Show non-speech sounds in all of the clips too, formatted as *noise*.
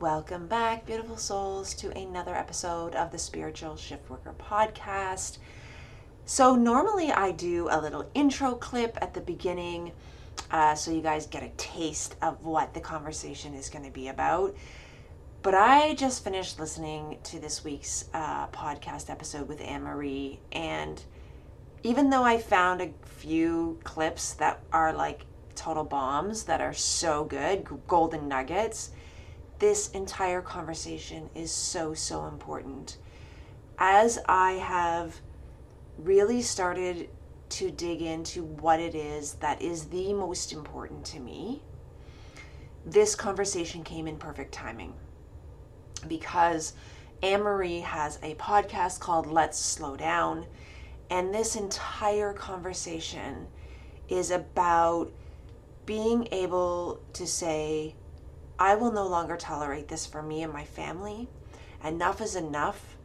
Welcome back, beautiful souls, to another episode of the Spiritual Shiftworker podcast. So, normally I do a little intro clip at the beginning uh, so you guys get a taste of what the conversation is going to be about. But I just finished listening to this week's uh, podcast episode with Annemarie, and even though I found a few clips that are like total bombs that are so good, golden nuggets, this entire conversation is so, so important. As I have really started to dig into what it is that is the most important to me, this conversation came in perfect timing because Annemarie has a podcast called Let's Slow Down, and this entire conversation is about being able to say, I will no longer tolerate this for me and my family. Enough is enough.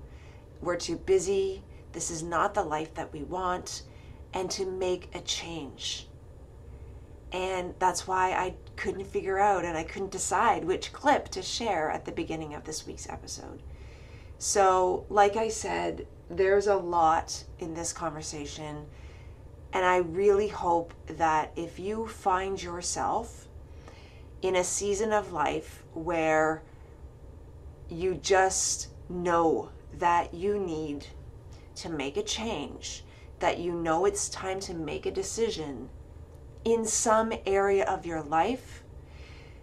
We're too busy. This is not the life that we want. And to make a change. And that's why I couldn't figure out and I couldn't decide which clip to share at the beginning of this week's episode. So, like I said, there's a lot in this conversation. And I really hope that if you find yourself in a season of life where you just know that you need to make a change, that you know it's time to make a decision in some area of your life,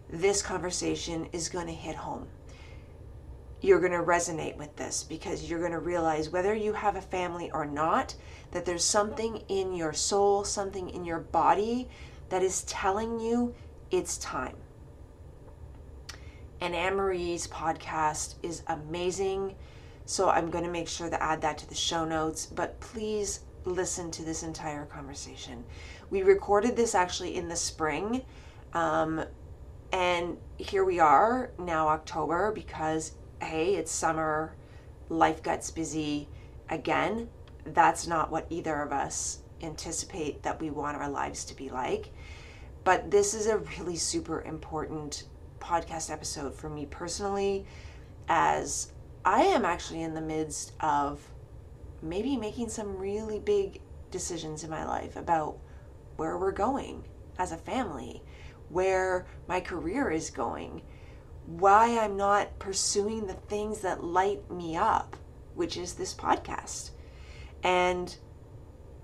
this conversation is going to hit home. You're going to resonate with this because you're going to realize whether you have a family or not, that there's something in your soul, something in your body that is telling you it's time. And Annemarie's podcast is amazing. So I'm going to make sure to add that to the show notes. But please listen to this entire conversation. We recorded this actually in the spring. Um, and here we are now, October, because hey, it's summer, life gets busy. Again, that's not what either of us anticipate that we want our lives to be like. But this is a really super important podcast episode for me personally, as I am actually in the midst of maybe making some really big decisions in my life about where we're going as a family, where my career is going, why I'm not pursuing the things that light me up, which is this podcast. And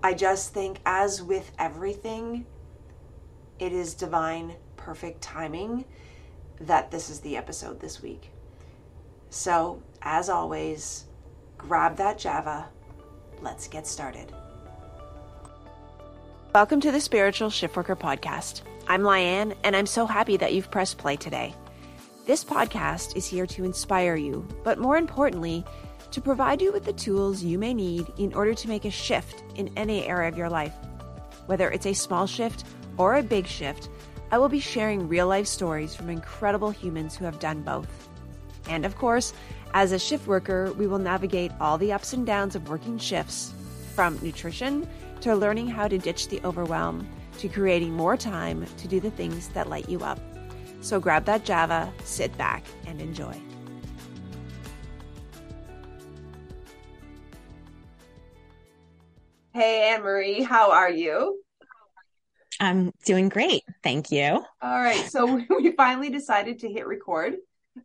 I just think, as with everything, it is divine, perfect timing that this is the episode this week. So, as always, grab that Java. Let's get started. Welcome to the Spiritual Shiftworker Podcast. I'm Lianne, and I'm so happy that you've pressed play today. This podcast is here to inspire you, but more importantly, to provide you with the tools you may need in order to make a shift in any area of your life. Whether it's a small shift or a big shift, I will be sharing real life stories from incredible humans who have done both. And of course, as a shift worker, we will navigate all the ups and downs of working shifts from nutrition to learning how to ditch the overwhelm to creating more time to do the things that light you up. So grab that Java, sit back, and enjoy. Hey, Annemarie, how are you? I'm doing great. Thank you. All right. So *laughs* we finally decided to hit record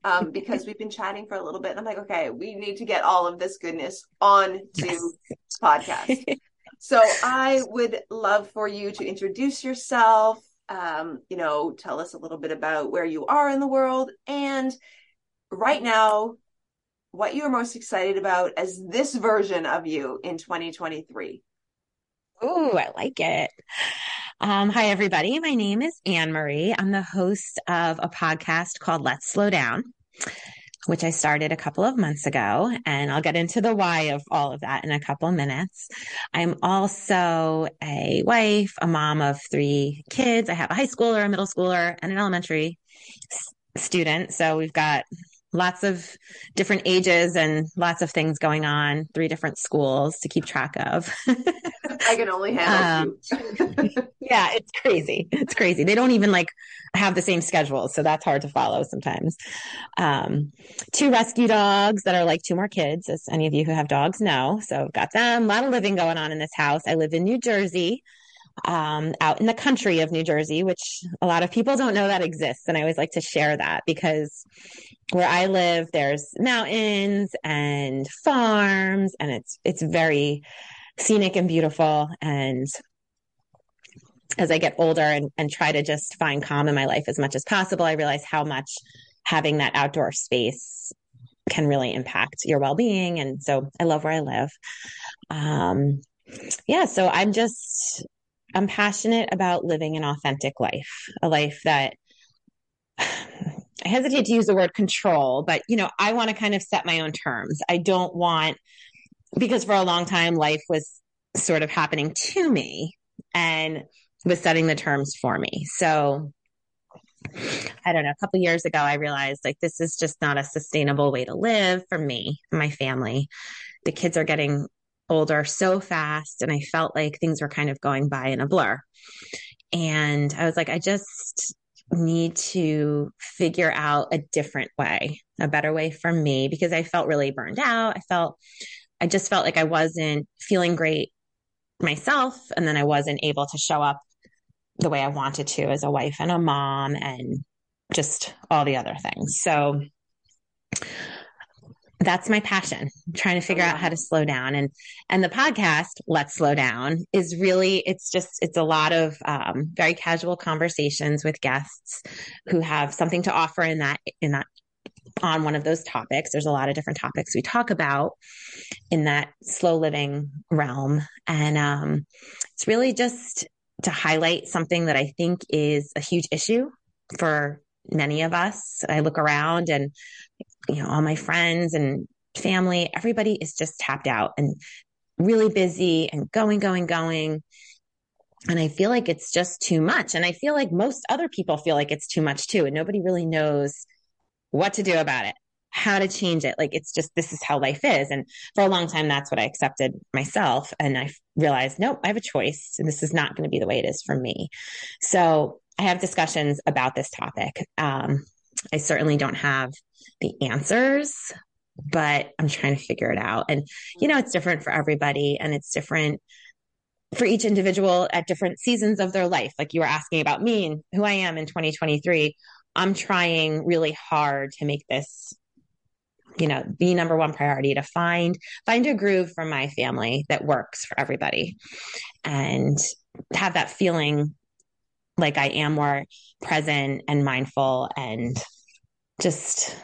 um, because we've been chatting for a little bit. And I'm like, okay, we need to get all of this goodness on to yes. podcast. *laughs* so I would love for you to introduce yourself, um, you know, tell us a little bit about where you are in the world and right now, what you're most excited about as this version of you in 2023. Oh, I like it. Um, hi, everybody. My name is Annemarie. I'm the host of a podcast called Let's Slow Down, which I started a couple of months ago. And I'll get into the why of all of that in a couple minutes. I'm also a wife, a mom of three kids. I have a high schooler, a middle schooler, and an elementary student. So we've got lots of different ages and lots of things going on, three different schools to keep track of. *laughs* I can only handle um, *laughs* yeah, it's crazy. It's crazy. They don't even like have the same schedules, so that's hard to follow sometimes. Um, two rescue dogs that are like two more kids, as any of you who have dogs know. So I've got them. A lot of living going on in this house. I live in New Jersey um, out in the country of New Jersey, which a lot of people don't know that exists. And I always like to share that because where I live, there's mountains and farms, and it's it's very scenic and beautiful. And as I get older and, and try to just find calm in my life as much as possible, I realize how much having that outdoor space can really impact your well-being. And so I love where I live. Um, yeah, so I'm just I'm passionate about living an authentic life, a life that *sighs* I hesitate to use the word control, but you know, I want to kind of set my own terms. I don't want because for a long time life was sort of happening to me and was setting the terms for me. So I don't know, a couple years ago I realized like this is just not a sustainable way to live for me and my family. The kids are getting older so fast and I felt like things were kind of going by in a blur. And I was like, I just need to figure out a different way, a better way for me because I felt really burned out. I felt, I just felt like I wasn't feeling great myself. And then I wasn't able to show up the way I wanted to as a wife and a mom and just all the other things. So that's my passion trying to figure out how to slow down and and the podcast let's slow down is really it's just it's a lot of um, very casual conversations with guests who have something to offer in that in that on one of those topics there's a lot of different topics we talk about in that slow living realm and um, it's really just to highlight something that i think is a huge issue for many of us i look around and you know, all my friends and family, everybody is just tapped out and really busy and going, going, going. And I feel like it's just too much. And I feel like most other people feel like it's too much too. And nobody really knows what to do about it, how to change it. Like it's just, this is how life is. And for a long time, that's what I accepted myself. And I realized, nope, I have a choice. And this is not going to be the way it is for me. So I have discussions about this topic. Um, I certainly don't have the answers, but I'm trying to figure it out. And, you know, it's different for everybody and it's different for each individual at different seasons of their life. Like you were asking about me and who I am in 2023. I'm trying really hard to make this you know the number one priority to find find a groove for my family that works for everybody and have that feeling like I am more present and mindful and just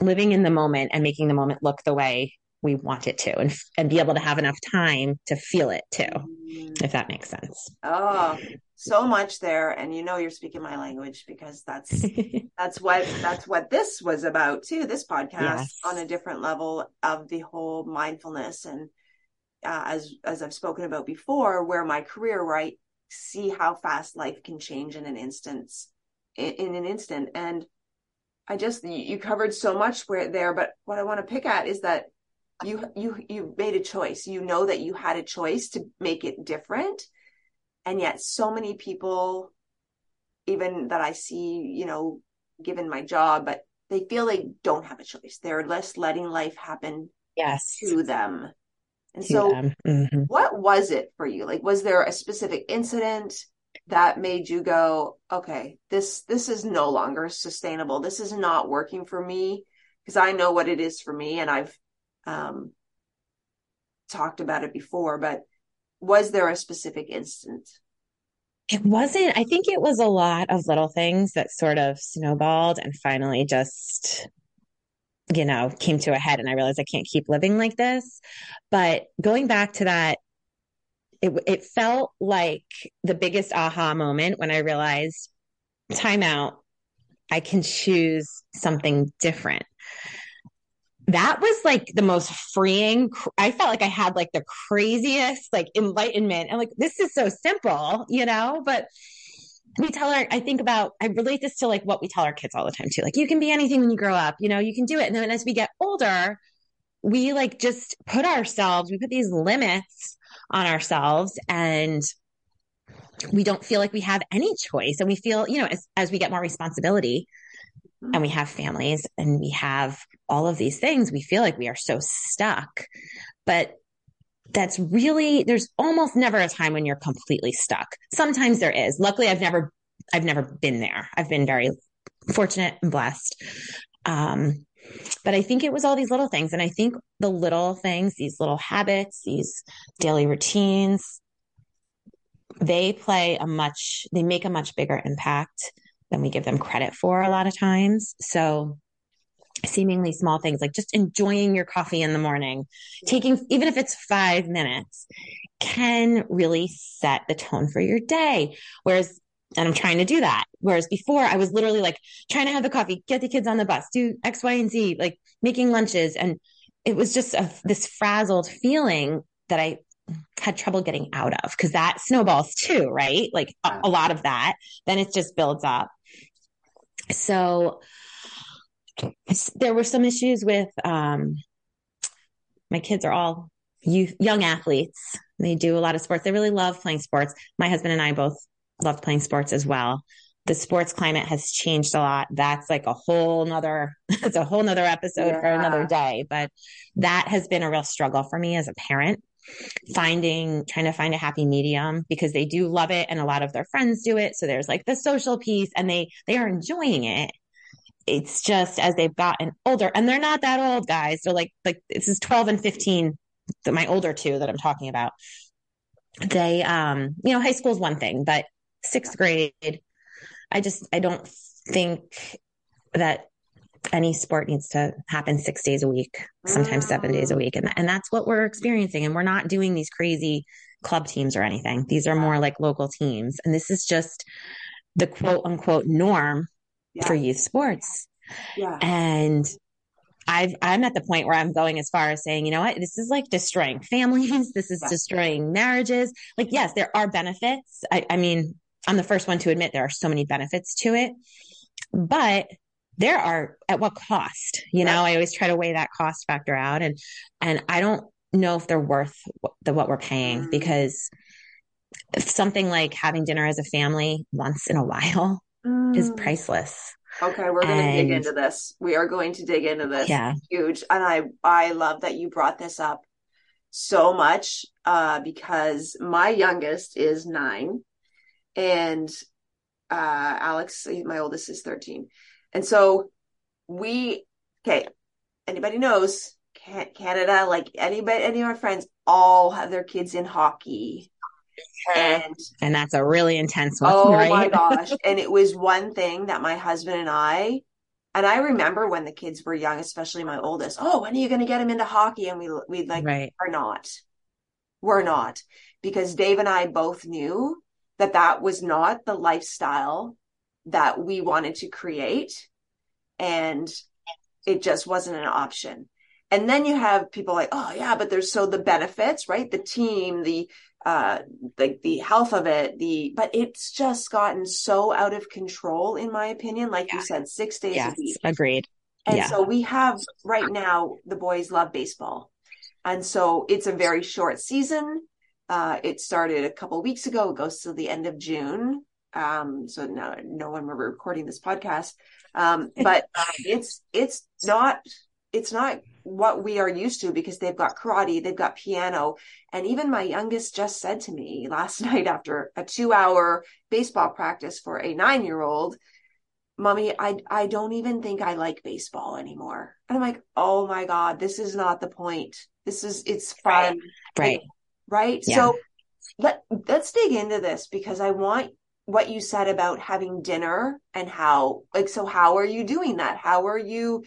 living in the moment and making the moment look the way we want it to and and be able to have enough time to feel it too mm. if that makes sense oh so much there and you know you're speaking my language because that's *laughs* that's what that's what this was about too this podcast yes. on a different level of the whole mindfulness and uh, as as I've spoken about before where my career right see how fast life can change in an instance in, in an instant and i just you covered so much where there but what i want to pick at is that you you you made a choice you know that you had a choice to make it different and yet so many people even that i see you know given my job but they feel they don't have a choice they're just letting life happen yes to them and so, mm-hmm. what was it for you? Like, was there a specific incident that made you go, okay, this this is no longer sustainable. This is not working for me because I know what it is for me, and I've um, talked about it before. But was there a specific instance? It wasn't. I think it was a lot of little things that sort of snowballed and finally just you know, came to a head and I realized I can't keep living like this. But going back to that, it, it felt like the biggest aha moment when I realized time out, I can choose something different. That was like the most freeing. I felt like I had like the craziest like enlightenment. And like, this is so simple, you know, but we tell our i think about i relate this to like what we tell our kids all the time too. Like you can be anything when you grow up you know you can do it. And then as we get older we like just put ourselves we put these limits on ourselves and we don't feel like we have any choice. And we feel you know as, as we get more responsibility and we have families and we have all of these things we feel like we are so stuck. But that's really there's almost never a time when you're completely stuck. Sometimes there is. Luckily i've never i've never been there. I've been very fortunate and blessed. Um, but I think it was all these little things. And I think the little things, these little habits, these daily routines, they play a much, they make a much bigger impact than we give them credit for a lot of times. So, seemingly small things like just enjoying your coffee in the morning, taking, even if it's five minutes, can really set the tone for your day. Whereas and I'm trying to do that. Whereas before I was literally like trying to have the coffee, get the kids on the bus, do X, Y, and Z, like making lunches. And it was just a, this frazzled feeling that I had trouble getting out of because that snowballs too, right? Like a, a lot of that, then it just builds up. So there were some issues with, um, my kids are all youth, young athletes. They do a lot of sports. They really love playing sports. My husband and I both love playing sports as well. The sports climate has changed a lot. That's like a whole nother, *laughs* it's a whole nother episode yeah. for another day. But that has been a real struggle for me as a parent, finding, trying to find a happy medium because they do love it and a lot of their friends do it. So there's like the social piece and they, they are enjoying it. It's just as they've gotten older and they're not that old guys. They're like like this is 12 and 15 the, my older two that i'm talking about. They um you know high school is one thing but sixth grade, I just, I don't think that any sport needs to happen six days a week, sometimes seven days a mm. week. And, and that's what we're experiencing. And we're not doing these crazy club teams or anything. These are more like local teams. And this is just the quote unquote norm yeah. for youth sports. Yeah. And I've, I'm at the point where I'm going as far as saying, you know what, this is like destroying families. *laughs* This is destroying marriages. Like, yes, there are benefits. I, I mean, I'm the first one to admit there are so many benefits to it, but there are at what cost? You know, I always try to weigh that cost factor out, and and I don't know if they're worth the what we're paying mm. because something like having dinner as a family once in a while mm. is priceless. Okay, we're going to dig into this. We are going to dig into this. Yeah, huge, and I I love that you brought this up so much uh, because my youngest is nine and uh, Alex, my oldest, is 13. And so we, okay, anybody knows Canada, like anybody, any of our friends, all have their kids in hockey. And and that's a really intense one. Oh right? my gosh. *laughs* and it was one thing that my husband and I, and I remember when the kids were young, especially my oldest, oh, when are you going to get him into hockey? And we, we like, right. we're not. We're not. Because Dave and I both knew that that was not the lifestyle that we wanted to create and it just wasn't an option and then you have people like oh yeah but there's so the benefits right the team the uh the the health of it the but it's just gotten so out of control in my opinion like yeah. you said six days yes, a week agreed and yeah. so we have right now the boys love baseball and so it's a very short season uh, it started a couple weeks ago. It goes to the end of June. Um, so now, no when we're recording this podcast. Um, but *laughs* it's it's not it's not what we are used to because they've got karate, they've got piano, and even my youngest just said to me last *laughs* night after a two hour baseball practice for a nine year old, "Mommy, I I don't even think I like baseball anymore." And I'm like, "Oh my god, this is not the point. This is it's fun." Right. right right? Yeah. So let let's dig into this because I want what you said about having dinner and how like so how are you doing that? How are you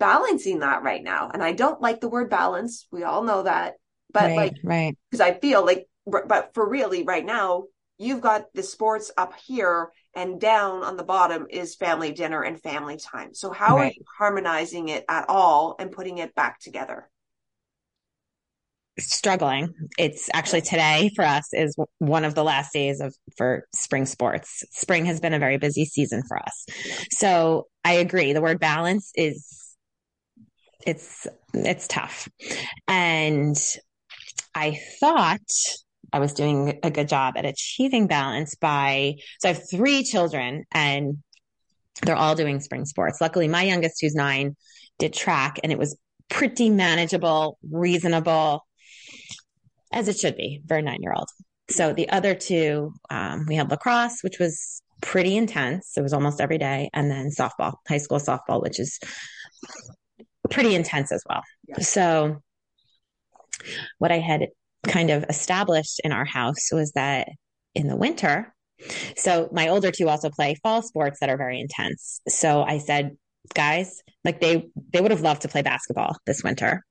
balancing that right now? And I don't like the word balance. We all know that. But right, like right. Cuz I feel like but for really right now you've got the sports up here and down on the bottom is family dinner and family time. So how right. are you harmonizing it at all and putting it back together? Struggling. It's actually today for us is one of the last days of for spring sports. Spring has been a very busy season for us. So I agree. The word balance is it's it's tough. And I thought I was doing a good job at achieving balance by, so I have three children and they're all doing spring sports. Luckily, my youngest, who's nine, did track and it was pretty manageable, reasonable, as it should be for a nine year old. So the other two, um, we had lacrosse, which was pretty intense. It was almost every day. And then softball, high school softball, which is pretty intense as well. Yeah. So what I had kind of established in our house was that in the winter, so my older two also play fall sports that are very intense. So I said, guys, like they they would have loved to play basketball this winter.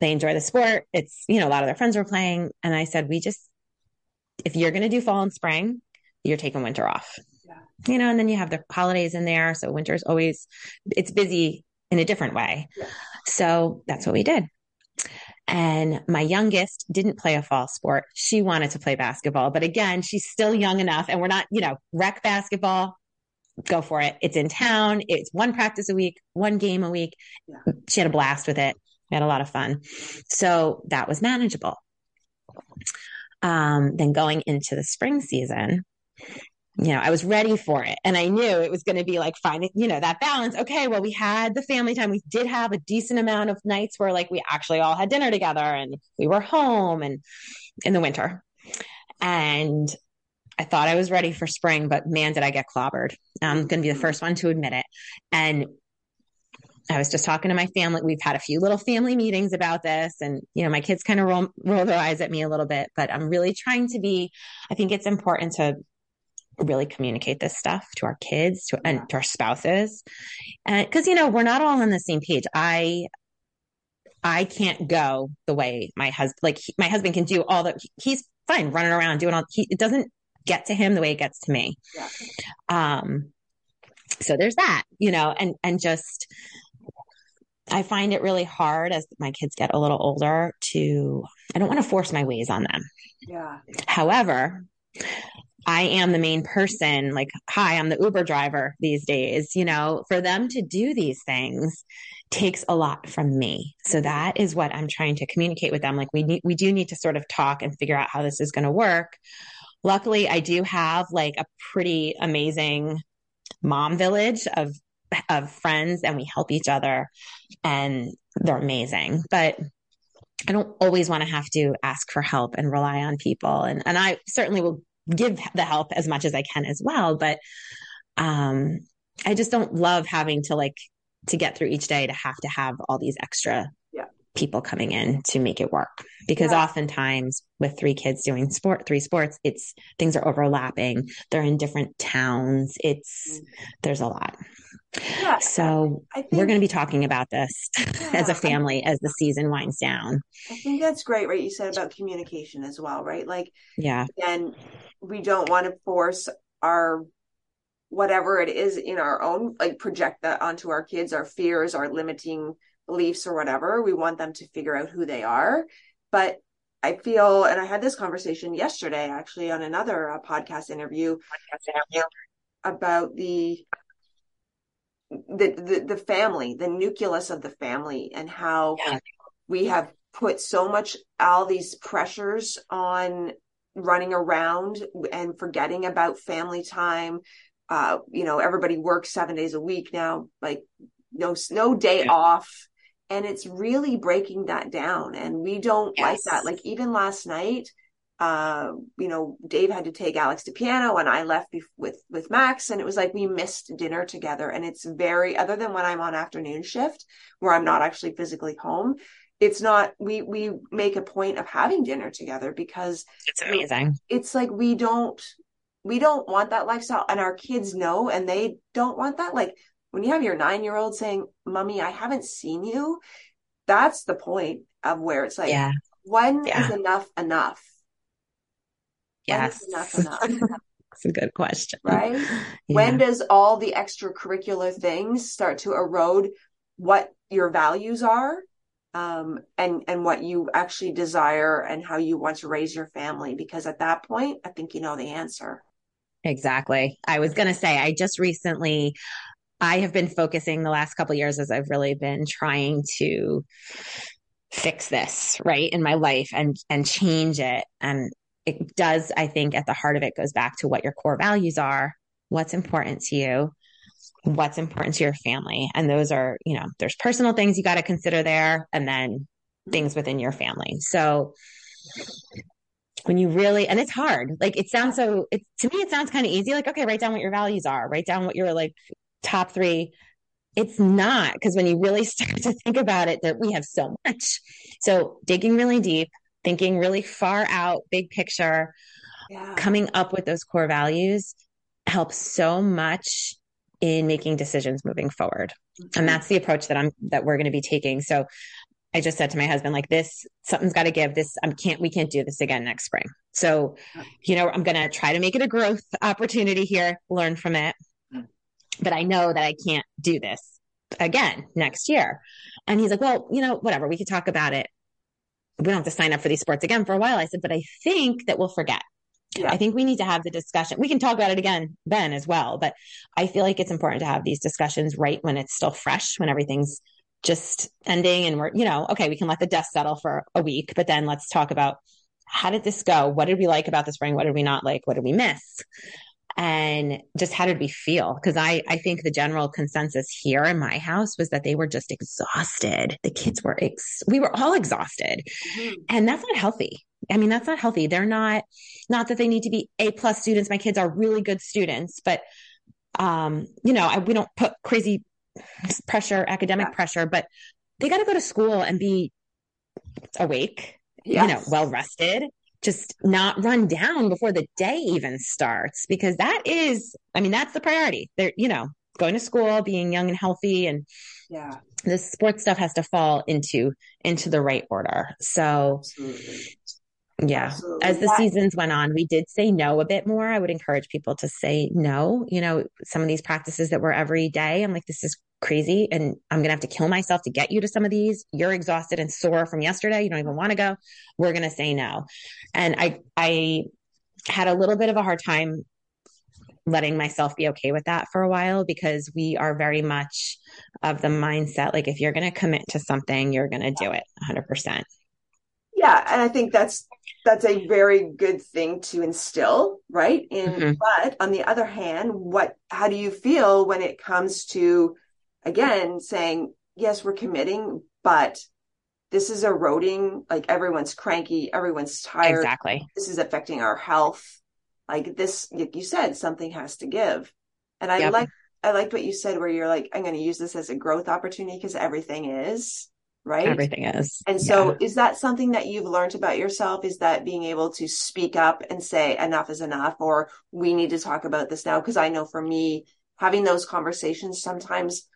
They enjoy the sport. It's, you know, a lot of their friends were playing and I said, we just if you're going to do fall and spring, you're taking winter off. Yeah. You know, and then you have the holidays in there, so winter is always it's busy in a different way. Yeah. So that's what we did. And my youngest didn't play a fall sport. She wanted to play basketball. But again, she's still young enough and we're not, you know, rec basketball, go for it. It's in town. It's one practice a week, one game a week. Yeah. She had a blast with it. We had a lot of fun. So that was manageable. Um, then going into the spring season, you know, I was ready for it and I knew it was going to be like finding, you know, that balance. Okay. Well, we had the family time. We did have a decent amount of nights where like we actually all had dinner together and we were home and in the winter. And I thought I was ready for spring, but man, did I get clobbered. I'm going to be the first one to admit it. And I was just talking to my family. We've had a few little family meetings about this, and you know, my kids kind of roll, roll their eyes at me a little bit. But I'm really trying to be. I think it's important to really communicate this stuff to our kids to, and to our spouses and because you know we're not all on the same page i i can't go the way my husband like he, my husband can do all the he's fine running around doing all he it doesn't get to him the way it gets to me yeah. um so there's that you know and and just i find it really hard as my kids get a little older to i don't want to force my ways on them yeah however I am the main person, like, hi, I'm the Uber driver these days. You know, for them to do these things takes a lot from me. So that is what I'm trying to communicate with them. Like, we need, we do need to sort of talk and figure out how this is going to work. Luckily, I do have like a pretty amazing mom village of of friends and we help each other and they're amazing. But I don't always want to have to ask for help and rely on people. And and I certainly will give the help as much as I can as well. But um, I just don't love having to like to get through each day to have to have all these extra yeah. people coming in to make it work. Because yeah. oftentimes with three kids doing sport, three sports, it's things are overlapping. They're in different towns. It's mm-hmm. there's a lot. Yeah, so think, we're going to be talking about this *laughs* yeah, as a family as the season winds down. I think that's great, right? You said about communication as well, right? Like, yeah, and we don't want to force our whatever it is in our own, like project that onto our kids, our fears, our limiting beliefs, or whatever. We want them to figure out who they are, but I feel, and I had this conversation yesterday actually on another uh, podcast interview, podcast interview about the the, the the family, the nucleus of the family, and how yeah. we have put so much all these pressures on running around and forgetting about family time. Uh, you know, everybody works seven days a week now, like no no day yeah. off, and it's really breaking that down. And we don't yes. like that. Like even last night, uh, you know, Dave had to take Alex to piano and I left with, with Max and it was like we missed dinner together. And it's very, other than when I'm on afternoon shift where I'm not actually physically home, it's not, we, we make a point of having dinner together because it's amazing. It's like we don't, we don't want that lifestyle and our kids know and they don't want that. Like when you have your nine year old saying, mommy, I haven't seen you. That's the point of where it's like, yeah. when yeah. is enough enough? Yes. Enough enough? *laughs* That's a good question. Right? *laughs* Yeah. When does all the extracurricular things start to erode what your values are um, and and what you actually desire and how you want to raise your family? Because at that point, I think you know the answer. Exactly. I was going to say, I just recently, I have been focusing the last couple years as I've really been trying to fix this right in my life and and change it and it does i think at the heart of it goes back to what your core values are what's important to you what's important to your family. And those are you know there's personal things you got to consider there and then things within your family. So when you really and it's hard. Like it sounds so it to me it sounds kind of easy. Like okay write down what your values are. Write down what your like top three. It's not because when you really *laughs* start to think about it that we have so much. So digging really deep thinking really far out big picture yeah. coming up with those core values helps so much in making decisions moving forward mm-hmm. and that's the approach that i'm that we're going to be taking so i just said to my husband like this something's got to give this i can't we can't do this again next spring so you know i'm going to try to make it a growth opportunity here learn from it but I know that I can't do this again next year. And he's like, well, you know, whatever, we could talk about it. We don't have to sign up for these sports again for a while. I said, but I think that we'll forget. Yeah. I think we need to have the discussion. We can talk about it again then as well, but I feel like it's important to have these discussions right when it's still fresh, when everything's just ending and we're, you know, okay, we can let the dust settle for a week, but then let's talk about how did this go? What did we like about the spring? What did we not like? What did we miss? And just how did we feel? Because i i think the general consensus here in my house was that they were just exhausted. The kids were ex- we were all exhausted. Mm-hmm. and that's not healthy. I mean that's not healthy. They're not not that they need to be a plus students. My kids are really good students but um you know I, we don't put crazy pressure academic yeah. pressure but they got to go to school and be awake yes. you know well rested just not run down before the day even starts because that is i mean that's the priority they're you know going to school being young and healthy and yeah the sports stuff has to fall into into the right order so Absolutely. Yeah. Absolutely. As the seasons went on, we did say no a bit more. I would encourage people to say no. You know, some of these practices that were every day, I'm like, this is crazy and I'm going to have to kill myself to get you to some of these. You're exhausted and sore from yesterday. You don't even want to go. We're going to say no. And I, I had a little bit of a hard time letting myself be okay with that for a while because we are very much of the mindset like if you're going to commit to something, you're going to do it 100%. Yeah, and I think that's that's a very good thing to instill, right? In mm-hmm. but on the other hand, what how do you feel when it comes to again saying, yes, we're committing, but this is eroding, like everyone's cranky, everyone's tired. Exactly. This is affecting our health. Like this, like you said, something has to give. And I yep. like I liked what you said where you're like, I'm gonna use this as a growth opportunity because everything is right? Everything is. And so, yeah. is that something that you've learned about yourself? Is that being able to speak up and say, enough is enough, or we need to talk about this now? Because I know for me, having those conversations sometimes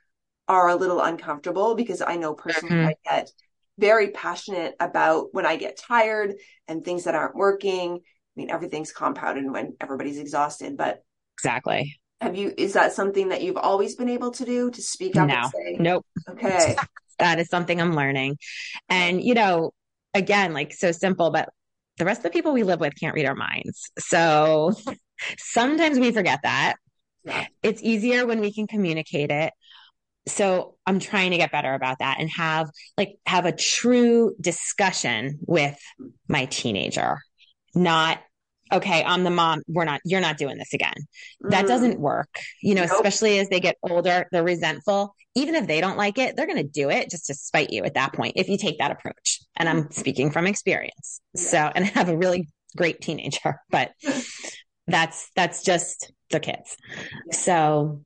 are a little uncomfortable because I know personally mm-hmm. I get very passionate about when I get tired and things that aren't working. I mean, everything's compounded when everybody's exhausted, but exactly. Have you, is that something that you've always been able to do to speak up no. and say, nope. Okay. *laughs* that is something I'm learning. And, you know, again, like so simple, but the rest of the people we live with can't read our minds. So *laughs* sometimes we forget that. Yeah. It's easier when we can communicate it. So I'm trying to get better about that and have like have a true discussion with my teenager, not okay, I'm the mom. We're not, you're not doing this again. Mm. That doesn't work, you know, nope. especially as they get older, they're resentful. Even if they don't like it, they're going to do it just to spite you at that point if you take that approach. And I'm speaking from experience. Yeah. So, and I have a really great teenager, but *laughs* that's, that's just the kids. Yeah. So,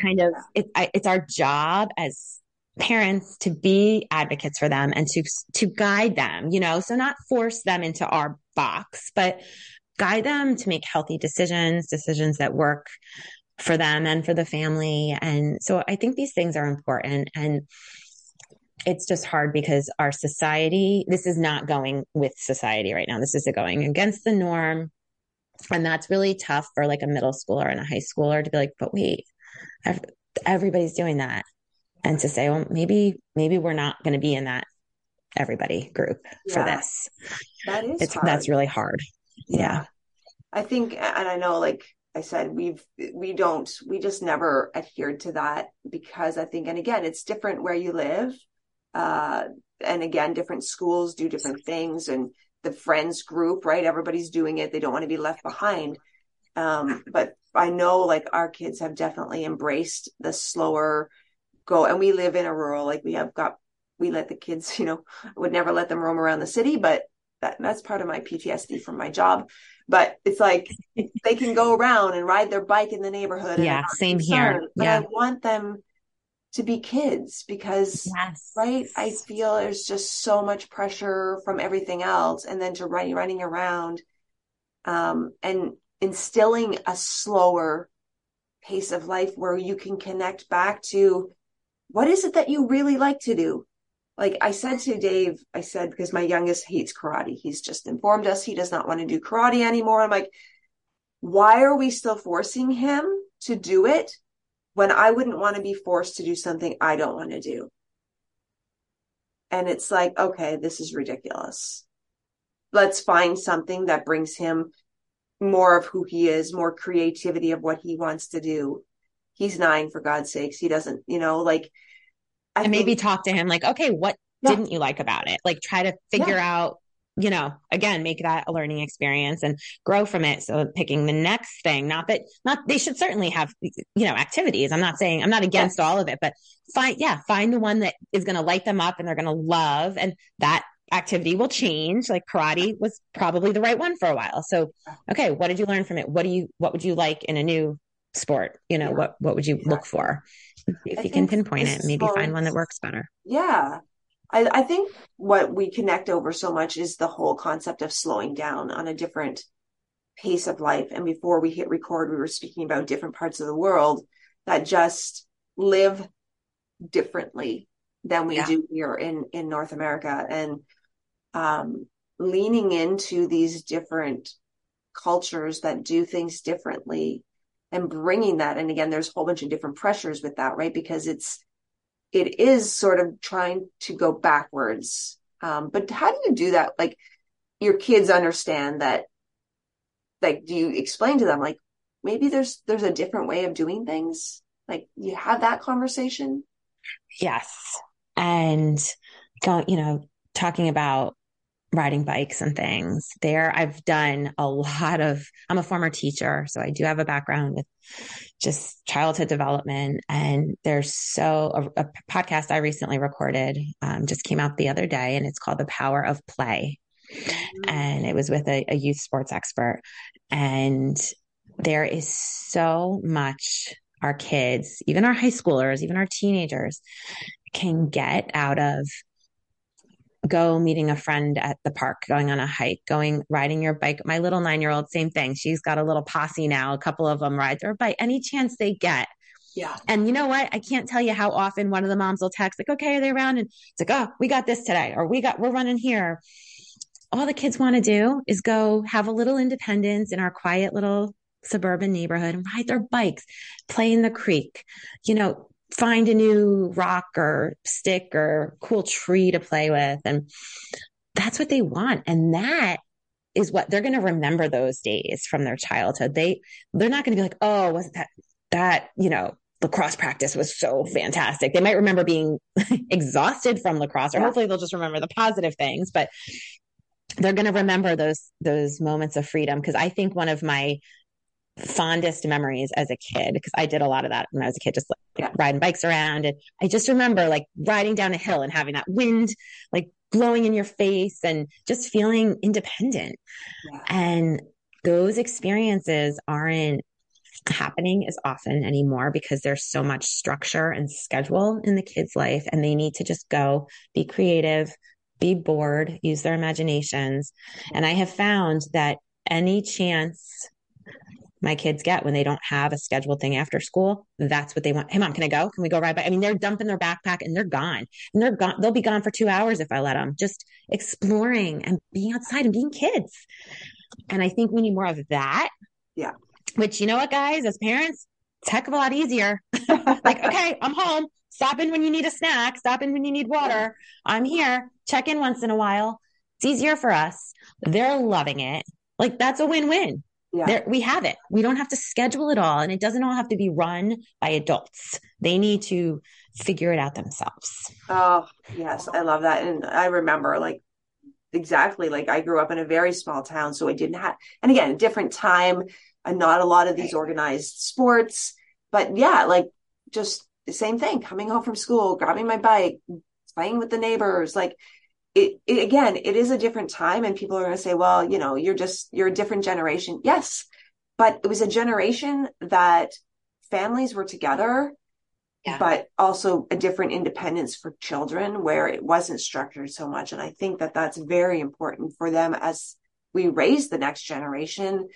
kind of, it, I, it's our job as parents to be advocates for them and to to guide them you know so not force them into our box but guide them to make healthy decisions decisions that work for them and for the family. And so i think these things are important and it's just hard because our society this is not going with society right now. This is going against the norm and that's really tough for like a middle schooler and a high schooler to be like but wait everybody's doing that and to say, well, maybe, maybe we're not going to be in that everybody group yeah. for this. That is, it's, hard. that's really hard. Yeah. yeah. I think, and I know, like I said, we've, we don't, we just never adhered to that because I think, and again, it's different where you live. Uh, and again, different schools do different things and the friends group, right? Everybody's doing it. They don't want to be left behind. Um, but I know like our kids have definitely embraced the slower go. And we live in a rural, like we have got, we let the kids, *laughs* you know, would never let them roam around the city, but that, that's part of my PTSD from my job. But it's like they can go around and ride their bike in the neighborhood. Yeah, same here. But yeah. I want them to be kids because yes. right i feel there's just so much pressure from everything else and then to running running around um, and instilling a slower pace of life where you can connect back to what is it that you really like to do? Like i said to dave i said because my youngest hates karate. He's just informed us he does not want to do karate anymore. I'm like why are we still forcing him to do it when I wouldn't want to be forced to do something I don't want to do. And it's like, okay, this is ridiculous. Let's find something that brings him more of who he is, more creativity of what he wants to do. He's nine, for God's sakes. He doesn't, you know, like. I and think, maybe talk to him like, okay, what yeah. didn't you like about it? Like, try to figure yeah. out you know, again, make that a learning experience and grow from it. So picking the next thing, not that, not, they should certainly have, you know, activities. I'm not saying, I'm not against all of it, but find, yeah, find the one that is going to light them up and they're going to love. And that activity will change. Like karate was probably the right one for a while. So, okay, what did you learn from it? What do you, what would you like in a new sport? You know, yeah. what, what would you look for? If I you can pinpoint it, maybe find one that works better. Yeah. I, I think what we connect over so much is the whole concept of slowing down on a different pace of life. And before we hit record, we were speaking about different parts of the world that just live differently than we yeah. do here in in North America, and um, leaning into these different cultures that do things differently and bringing that. And again, there's a whole bunch of different pressures with that, right? Because it's it is sort of trying to go backwards. Um, but how do you do that? Like your kids understand that, like, do you explain to them, like, maybe there's, there's a different way of doing things? Like you have that conversation? Yes. And go, you know, talking about riding bikes and things there i've done a lot of i'm a former teacher so i do have a background with just childhood development. And there's so a, a podcast i recently recorded um, just came out the other day and it's called the power of play. And it was with a, a youth sports expert. And there is so much our kids even our high schoolers even our teenagers can get out of go meeting a friend at the park, going on a hike, going riding your bike. My little nine year old, same thing. She's got a little posse now. A couple of them ride their bike any chance they get. Yeah. And you know what? I can't tell you how often one of the moms will text, like, okay, are they around? And it's like, oh, we got this today, or we got, we're running here. All the kids want to do is go have a little independence in our quiet little suburban neighborhood and ride their bikes, play in the creek, you know, find a new rock or stick or cool tree to play with. And that's what they want. And that is what they're going to remember those days from their childhood. They, they're not going to be like, oh, wasn't that, that, you know, lacrosse practice was so fantastic. They might remember being *laughs* exhausted from lacrosse, or hopefully they'll just remember the positive things, but they're going to remember those, those moments of freedom. Cause I think one of my fondest memories as a kid because I did a lot of that when I was a kid, just like yeah. riding bikes around. And I just remember like riding down a hill and having that wind like blowing in your face and just feeling independent. Yeah. And those experiences aren't happening as often anymore because there's so much structure and schedule in the kids' life and they need to just go be creative, be bored, use their imaginations. And I have found that any chance my kids get when they don't have a scheduled thing after school. That's what they want. Hey, mom, can I go? Can we go ride by? I mean, they're dumping their backpack and they're gone. And they're gone. They'll be gone for two hours if I let them. Just exploring and being outside and being kids. And I think we need more of that. Yeah. Which, you know what, guys, as parents, it's heck of a lot easier. *laughs* like, okay, I'm home. Stop in when you need a snack. Stop in when you need water. I'm here. Check in once in a while. It's easier for us. They're loving it. Like, that's a win win yeah. There, we have it. We don't have to schedule it all. And it doesn't all have to be run by adults. They need to figure it out themselves. Oh, yes, I love that. And I remember like exactly like I grew up in a very small town, so I didn't have and again, a different time and not a lot of these organized sports. But yeah, like just the same thing, coming home from school, grabbing my bike, playing with the neighbors, like it, it again, it is a different time and people are going to say, well, you know, you're just you're a different generation. Yes. But it was a generation that families were together yeah. but also a different independence for children where it wasn't structured so much. And I think that that's very important for them as we raise the next generation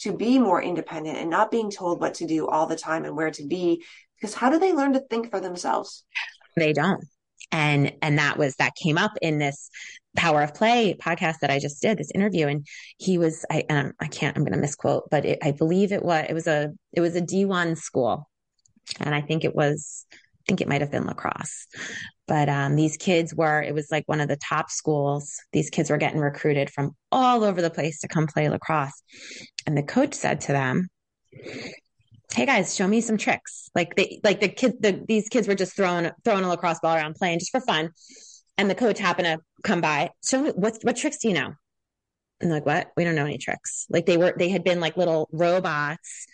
to be more independent and not being told what to do all the time and where to be. Because how do they learn to think for themselves? They don't. And and that was that came up in this power of play podcast that I just did this interview and he was I I'm, I can't I'm going to misquote but it, I believe it was it was a it was a D1 school and I think it was, I think it might have been lacrosse. But um, these kids were, it was like one of the top schools. These kids were getting recruited from all over the place to come play lacrosse. And the coach said to them, Hey guys, show me some tricks. Like they, like the kids, the, these kids were just throwing, throwing a lacrosse ball around playing just for fun. And the coach happened to come by. Show me what, what tricks do you know? and like what we don't know any tricks like they were they had been like little robots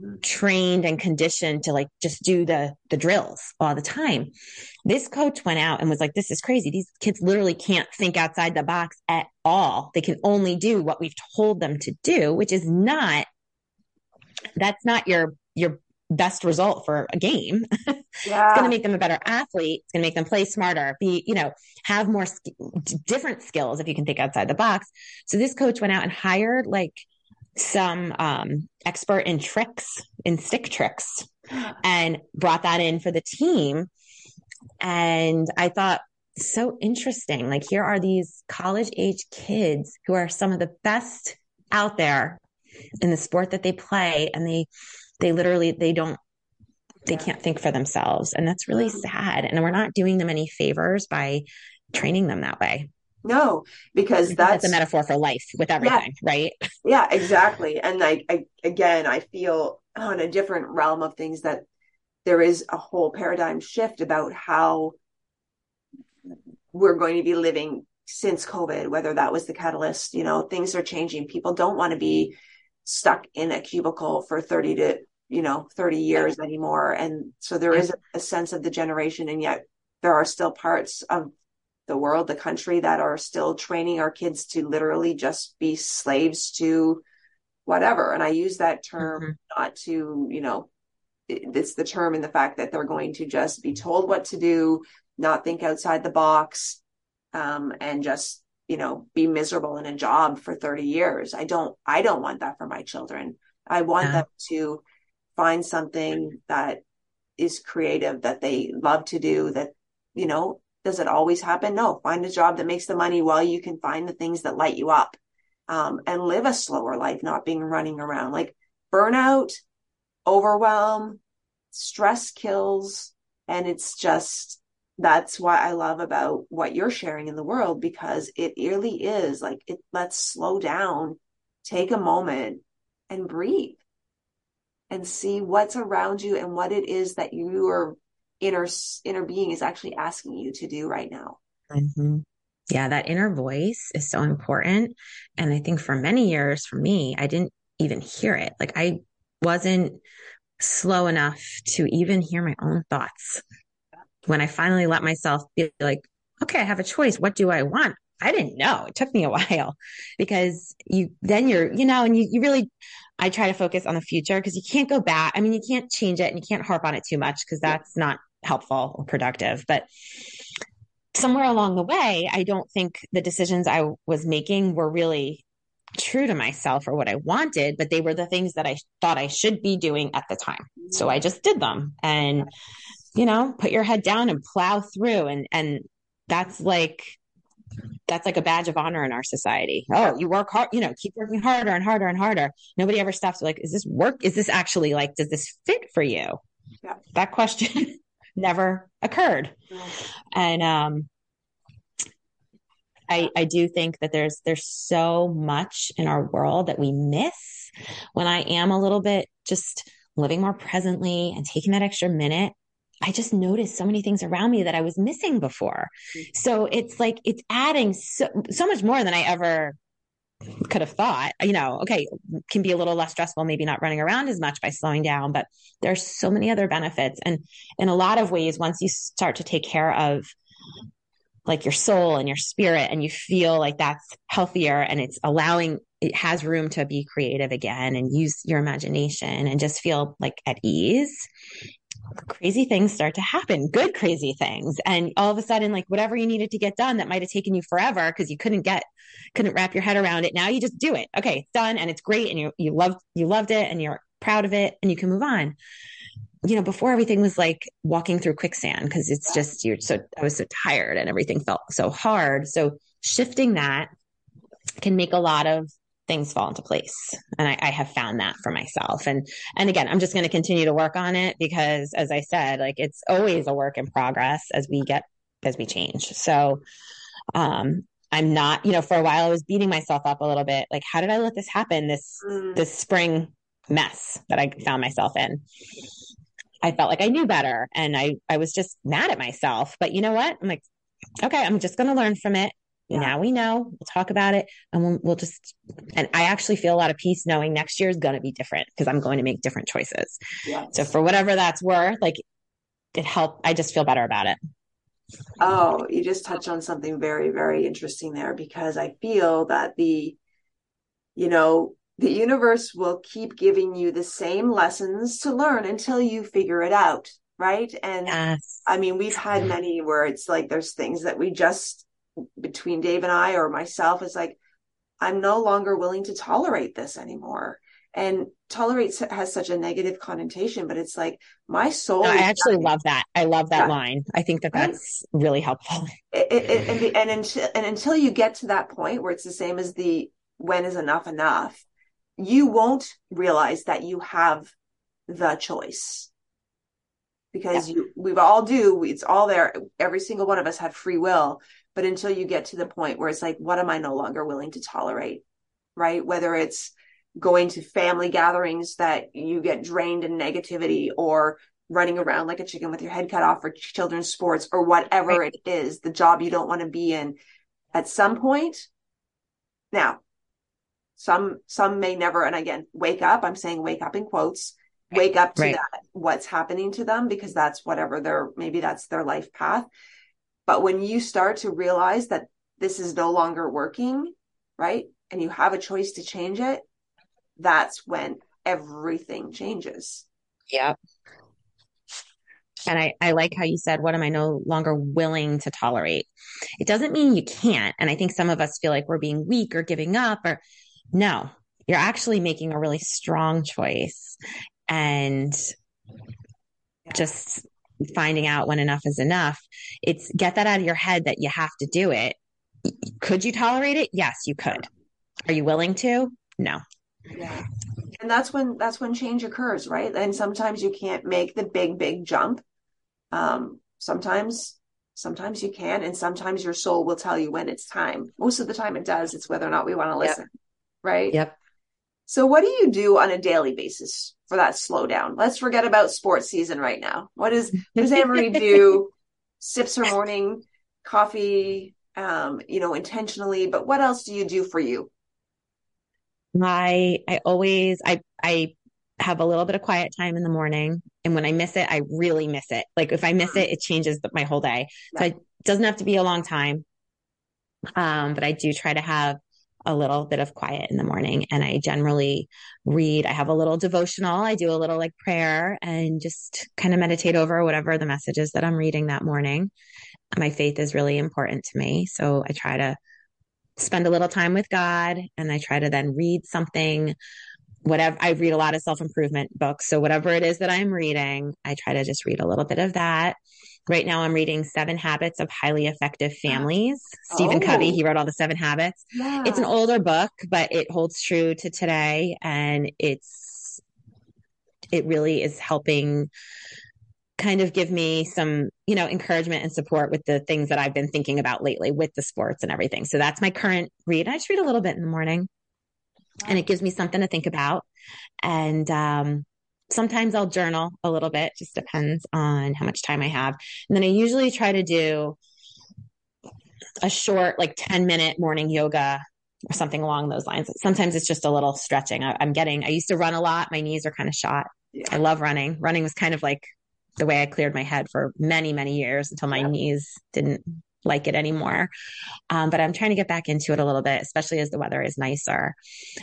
mm-hmm. trained and conditioned to like just do the the drills all the time this coach went out and was like this is crazy these kids literally can't think outside the box at all they can only do what we've told them to do which is not that's not your your best result for a game. *laughs* Yeah. it's going to make them a better athlete. It's going to make them play smarter, be, you know, have more different skills if you can think outside the box. So this coach went out and hired like some um, expert in tricks, in stick tricks, *gasps* and brought that in for the team. And I thought, so interesting. Like, here are these college age kids who are some of the best out there in the sport that they play, and they they literally they don't they can't think for themselves. And that's really sad. And we're not doing them any favors by training them that way. No because that's, that's, a metaphor for life with everything yeah, right? Yeah exactly. And like I, again i feel oh, on a different realm of things that there is a whole paradigm shift about how we're going to be living since covid whether that was the catalyst you know things are changing. People don't want to be stuck in a cubicle for 30 to you know 30 years anymore. And so there is a, sense of the generation and yet there are still parts of the world the country that are still training our kids to literally just be slaves to whatever. And i use that term mm-hmm. not to you know it's the term and the fact that they're going to just be told what to do not think outside the box um, and just you know be miserable in a job for 30 years. I don't i don't want that for my children. I want yeah. them to find something that is creative that they love to do that you know does it always happen? No find a job that makes the money while you can find the things that light you up um, and live a slower life not being running around. Like burnout overwhelm stress kills and it's just that's what i love about what you're sharing in the world because it really is like it let's slow down take a moment and breathe and see what's around you and what it is that your inner inner being is actually asking you to do right now. Mm-hmm. Yeah, that inner voice is so important. And I think for many years, for me, I didn't even hear it. Like I wasn't slow enough to even hear my own thoughts. When I finally let myself be like, okay, I have a choice. What do I want? I didn't know. It took me a *laughs* while because you then you're, you know, and you, you really I try to focus on the future because you can't go back. I mean, you can't change it and you can't harp on it too much because that's not helpful or productive. But somewhere along the way, I don't think the decisions I was making were really true to myself or what I wanted, but they were the things that I thought I should be doing at the time. So I just did them and, you know, put your head down and plow through. And, and that's like, that's like a badge of honor in our society. Oh, you work hard, you know, keep working harder and harder and harder. Nobody ever stops like, is this work? Is this actually like, does this fit for you? Yeah. That question *laughs* never occurred. Yeah. And um I I do think that there's there's so much in our world that we miss when I am a little bit just living more presently and taking that extra minute I just noticed so many things around me that I was missing before. Mm-hmm. So it's like it's adding so, so much more than I ever could have thought. You know, okay, can be a little less stressful, maybe not running around as much by slowing down, but there's so many other benefits. And in a lot of ways, once you start to take care of like your soul and your spirit and you feel like that's healthier and it's allowing it has room to be creative again and use your imagination and just feel like at ease crazy things start to happen, good crazy things. And all of a sudden, like whatever you needed to get done that might have taken you forever because you couldn't get, couldn't wrap your head around it. Now you just do it. Okay, it's done and it's great. And you, you loved, you loved it and you're proud of it and you can move on. You know, before everything was like walking through quicksand because it's just, you're so, I was so tired and everything felt so hard. So shifting that can make a lot of things fall into place. And I, I have found that for myself. And and again, I'm just going to continue to work on it because as I said, like it's always a work in progress as we get as we change. So um I'm not, you know, for a while I was beating myself up a little bit. Like, how did I let this happen? This mm. this spring mess that I found myself in. I felt like I knew better and I I was just mad at myself. But you know what? I'm like, okay, I'm just going to learn from it. Yeah. Now we know. We'll talk about it and we'll, we'll just, and I actually feel a lot of peace knowing next year is going to be different because I'm going to make different choices. Yes. So for whatever that's worth, like it helped. I just feel better about it. Oh, you just touched on something very, very interesting there because I feel that the, you know, the universe will keep giving you the same lessons to learn until you figure it out. Right. And yes. I mean, we've had many where it's like there's things that we just between Dave and I or myself is like, I'm no longer willing to tolerate this anymore. And tolerate has such a negative connotation, but it's like my soul. No, I actually dying. love that. I love that yeah. line. I think that that's right? really helpful. *laughs* It, it, and, the, and, until, and until you get to that point where it's the same as the when is enough enough, you won't realize that you have the choice because yeah. you we've all do it's all there every single one of us have free will but until you get to the point where it's like what am i no longer willing to tolerate right whether it's going to family gatherings that you get drained in negativity or running around like a chicken with your head cut off for children's sports or whatever right. it is the job you don't want to be in at some point now some some may never and again wake up i'm saying wake up in quotes wake up to right. that what's happening to them because that's whatever their maybe that's their life path but when you start to realize that this is no longer working, right? And you have a choice to change it, that's when everything changes. Yep. And I, I like how you said, what am I no longer willing to tolerate? It doesn't mean you can't. And I think some of us feel like we're being weak or giving up or no, you're actually making a really strong choice and yeah. just finding out when enough is enough. It's get that out of your head that you have to do it. Could you tolerate it? Yes, you could. Are you willing to? No. Yeah. And that's when that's when change occurs, right? And sometimes you can't make the big big jump. Um sometimes sometimes you can and sometimes your soul will tell you when it's time. Most of the time it does. It's whether or not we want to listen. Yep. Right? Yep. So what do you do on a daily basis for that slowdown? Let's forget about sports season right now. What does does Annemarie do? *laughs* Sips her morning coffee, um, you know, intentionally, but what else do you do for you? I I always I I have a little bit of quiet time in the morning. And when I miss it, I really miss it. Like if I miss it, it changes my whole day. So it doesn't have to be a long time. Um, but I do try to have a little bit of quiet in the morning and I generally read. I have a little devotional. I do a little like prayer and just kind of meditate over whatever the messages that I'm reading that morning. My faith is really important to me. So I try to spend a little time with God and I try to then read something whatever I read a lot of self-improvement books. So whatever it is that I'm reading, I try to just read a little bit of that Right now, I'm reading Seven Habits of Highly Effective Families. Oh. Stephen Covey, he wrote all the seven habits. Yeah. It's an older book, but it holds true to today. And it's, it really is helping kind of give me some, you know, encouragement and support with the things that I've been thinking about lately with the sports and everything. So that's my current read. I just read a little bit in the morning and it gives me something to think about. And, um, sometimes I'll journal a little bit, just depends on how much time I have. And then I usually try to do a short, like 10 minute morning yoga or something along those lines. Sometimes it's just a little stretching. I, am getting, I used to run a lot. My knees are kind of shot. Yeah. I love running. Running was kind of like the way I cleared my head for many, many years until my yeah. knees didn't like it anymore. Um, but I'm trying to get back into it a little bit, especially as the weather is nicer.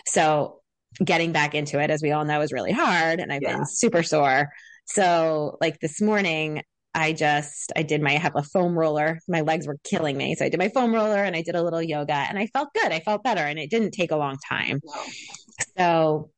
So getting back into it, as we all know, is really hard. And I've yeah. been super sore. So like this morning, I just I did my I have a foam roller. My legs were killing me. So I did my foam roller and I did a little yoga and I felt good. I felt better and it didn't take a long time. So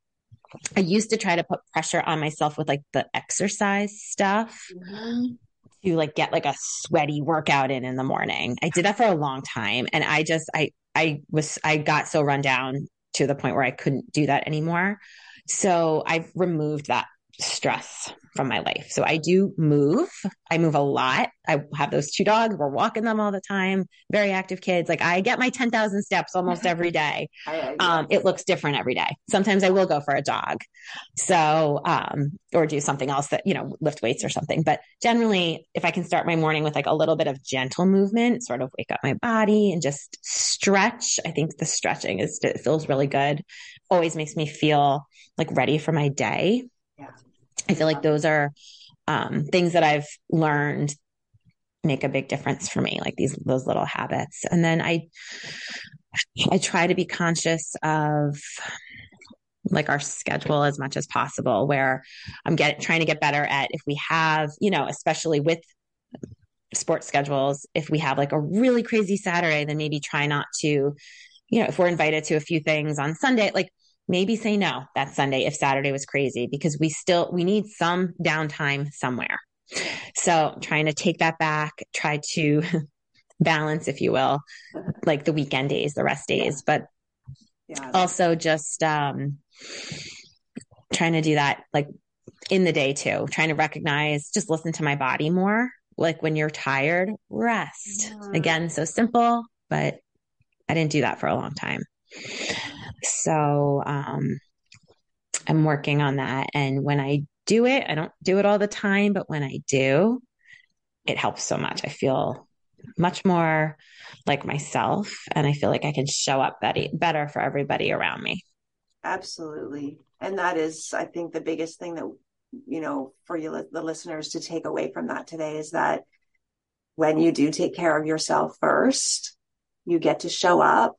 I used to try to put pressure on myself with like the exercise stuff. Mm-hmm. To like get like a sweaty workout in in the morning. I did that for a long time and I just I I was I got so run down to the point where I couldn't do that anymore. So I've removed that stress from my life. So I do move. I move a lot. I have those two dogs. We're walking them all the time. Very active kids. Like I get my 10,000 steps almost every *laughs* day. Um, it looks different every day. Sometimes I will go for a dog. So, um, or do something else that, you know, lift weights or something. But generally, if I can start my morning with like a little bit of gentle movement, sort of wake up my body and just stretch, I think the stretching is, it feels really good. Always makes me feel like ready for my day. I feel like those are um, things that I've learned make a big difference for me, like these those little habits. And then I I try to be conscious of like our schedule as much as possible where I'm getting trying to get better at if we have, you know, especially with sports schedules, if we have like a really crazy Saturday, then maybe try not to, you know, if we're invited to a few things on Sunday, like maybe say no that Sunday if Saturday was crazy because we still we need some downtime somewhere. So trying to take that back, try to *laughs* balance, if you will, like the weekend days, the rest days, but yeah. also just um trying to do that like in the day too, trying to recognize, just listen to my body more. Like when you're tired, rest. Yeah. Again, so simple, but I didn't do that for a long time. So um, I'm working on that. And when I do it, I don't do it all the time, but when I do, it helps so much. I feel much more like myself and I feel like I can show up better, for everybody around me. Absolutely. And that is, I think, the biggest thing that, you know, for you, the listeners to take away from that today is that when you do take care of yourself first, you get to show up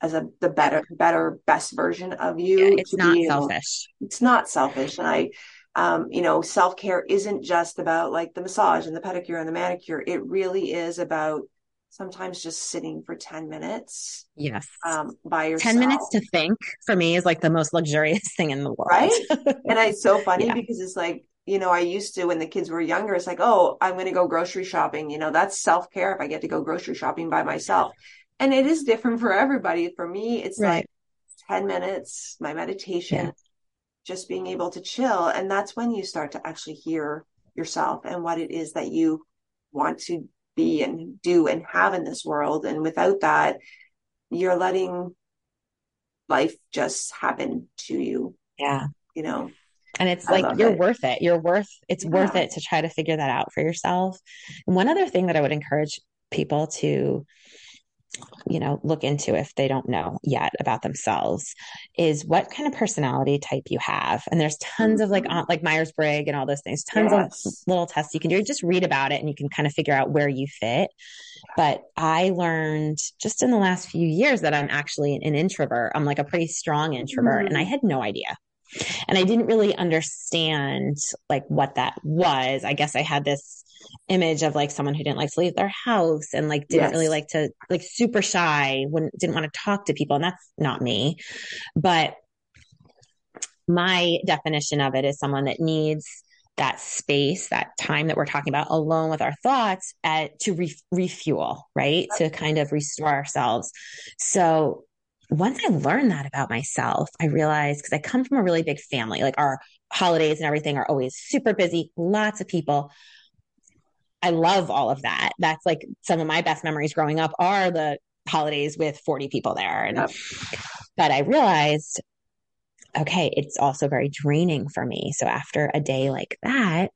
as a the better better best version of you yeah, it's not selfish. It's not selfish and i um, you know self-care isn't just about like the massage and the pedicure and the manicure. It really is about sometimes just sitting for 10 minutes yes. um, by yourself 10 minutes to think for me is like the most luxurious *laughs* thing in the world. Right? And it's so funny yeah. because it's like you know, I used to when the kids were younger, it's like, oh, I'm going to go grocery shopping. You know, that's self care if I get to go grocery shopping by myself and it is different for everybody. For me, it's right. like 10 minutes, my meditation, yeah. just being able to chill. And that's when you start to actually hear yourself and what it is that you want to be and do and have in this world. And without that, you're letting life just happen to you. Yeah. You know, and it's I like you're it. worth it. You're worth it's yeah. worth it to try to figure that out for yourself. And one other thing that I would encourage people to you know look into if they don't know yet about themselves is what kind of personality type you have and there's tons of like mm-hmm. like myers-briggs and all those things tons yes. of little tests you can do just read about it and you can kind of figure out where you fit but i learned just in the last few years that i'm actually an introvert i'm like a pretty strong introvert mm-hmm. and i mm-hmm. had no idea and i didn't really understand like what that was i guess i had this image of like someone who didn't like to leave their house and like didn't yes. really like to like super shy wouldn't didn't want to talk to people and that's not me but my definition of it is someone that needs that space that time that we're talking about alone with our thoughts at, to re- refuel right to kind of restore ourselves so once I learned that about myself, I realized because I come from a really big family, like our holidays and everything are always super busy, lots of people. I love all of that. That's like some of my best memories growing up are the holidays with 40 people there. And, yep. but I realized okay, it's also very draining for me. So after a day like that,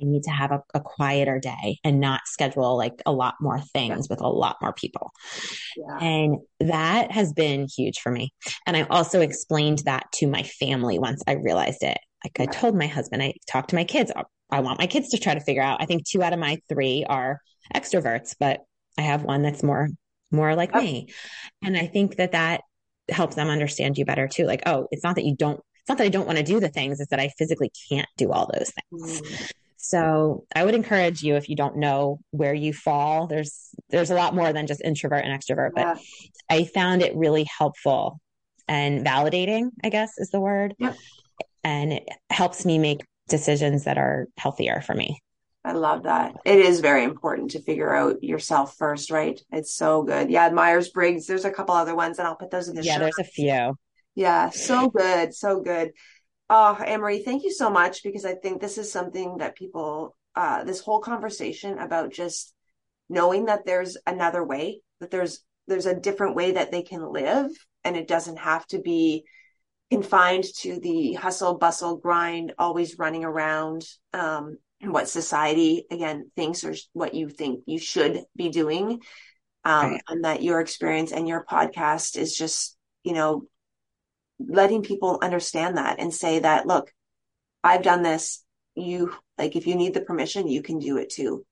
I need to have a, a, quieter day and not schedule like a lot more things yeah. with a lot more people. Yeah. And that has been huge for me. And I also explained that to my family once I realized it. Like I told my husband, I talked to my kids. I want my kids to try to figure out. I think two out of my three are extroverts, but I have one that's more more like oh. me. And I think that that helps them understand you better too. Like, oh, it's not that you don't it's not that I don't want to do the things, it's that I physically can't do all those things. Mm. So I would encourage you if you don't know where you fall, there's there's a lot more than just introvert and extrovert, yeah. but I found it really helpful and validating, I guess is the word. Yep. And it helps me make decisions that are healthier for me. I love that. It is very important to figure out yourself first, right? It's so good. Yeah, Myers Briggs. There's a couple other ones, and I'll put those in the yeah. Show. There's a few. Yeah, so good, so good. Oh, Annemarie, thank you so much because I think this is something that people, uh, this whole conversation about just knowing that there's another way, that there's there's a different way that they can live, and it doesn't have to be confined to the hustle, bustle, grind, always running around. Um, what society again thinks or what you think you should be doing, um, right. and that your experience and your podcast is just you know letting people understand that and say that, look, I've done this. You like, if you need the permission, you can do it too.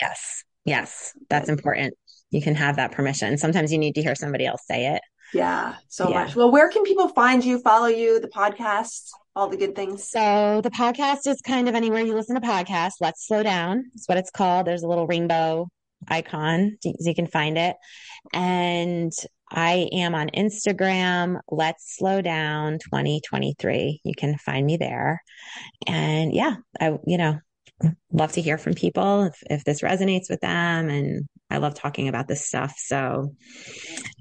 Yes. Yes. That's important. You can have that permission. Sometimes you need to hear somebody else say it. Yeah, so yeah. much. Well, where can people find you, follow you, the podcast, all the good things? So the podcast is kind of anywhere you listen to podcasts. Let's slow down. That's what it's called. There's a little rainbow icon so you can find it. And I am on Instagram. Let's slow down 2023. You can find me there. And yeah, I, you know, love to hear from people if, if this resonates with them. And I love talking about this stuff. So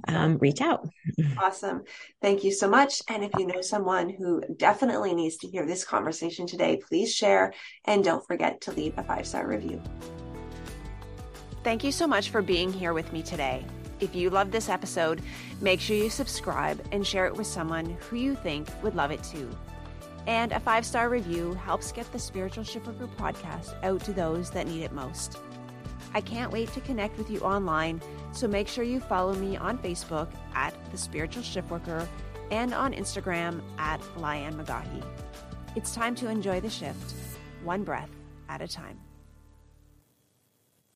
um, reach out. *laughs* Awesome. Thank you so much. And if you know someone who definitely needs to hear this conversation today, please share and don't forget to leave a five star review. Thank you so much for being here with me today. If you loved this episode, make sure you subscribe and share it with someone who you think would love it too. And a five star review helps get the Spiritual Shiftworker podcast out to those that need it most. I can't wait to connect with you online, so make sure you follow me on Facebook at The Spiritual Shiftworker and on Instagram at Lianne McAughey. It's time to enjoy the shift, one breath at a time.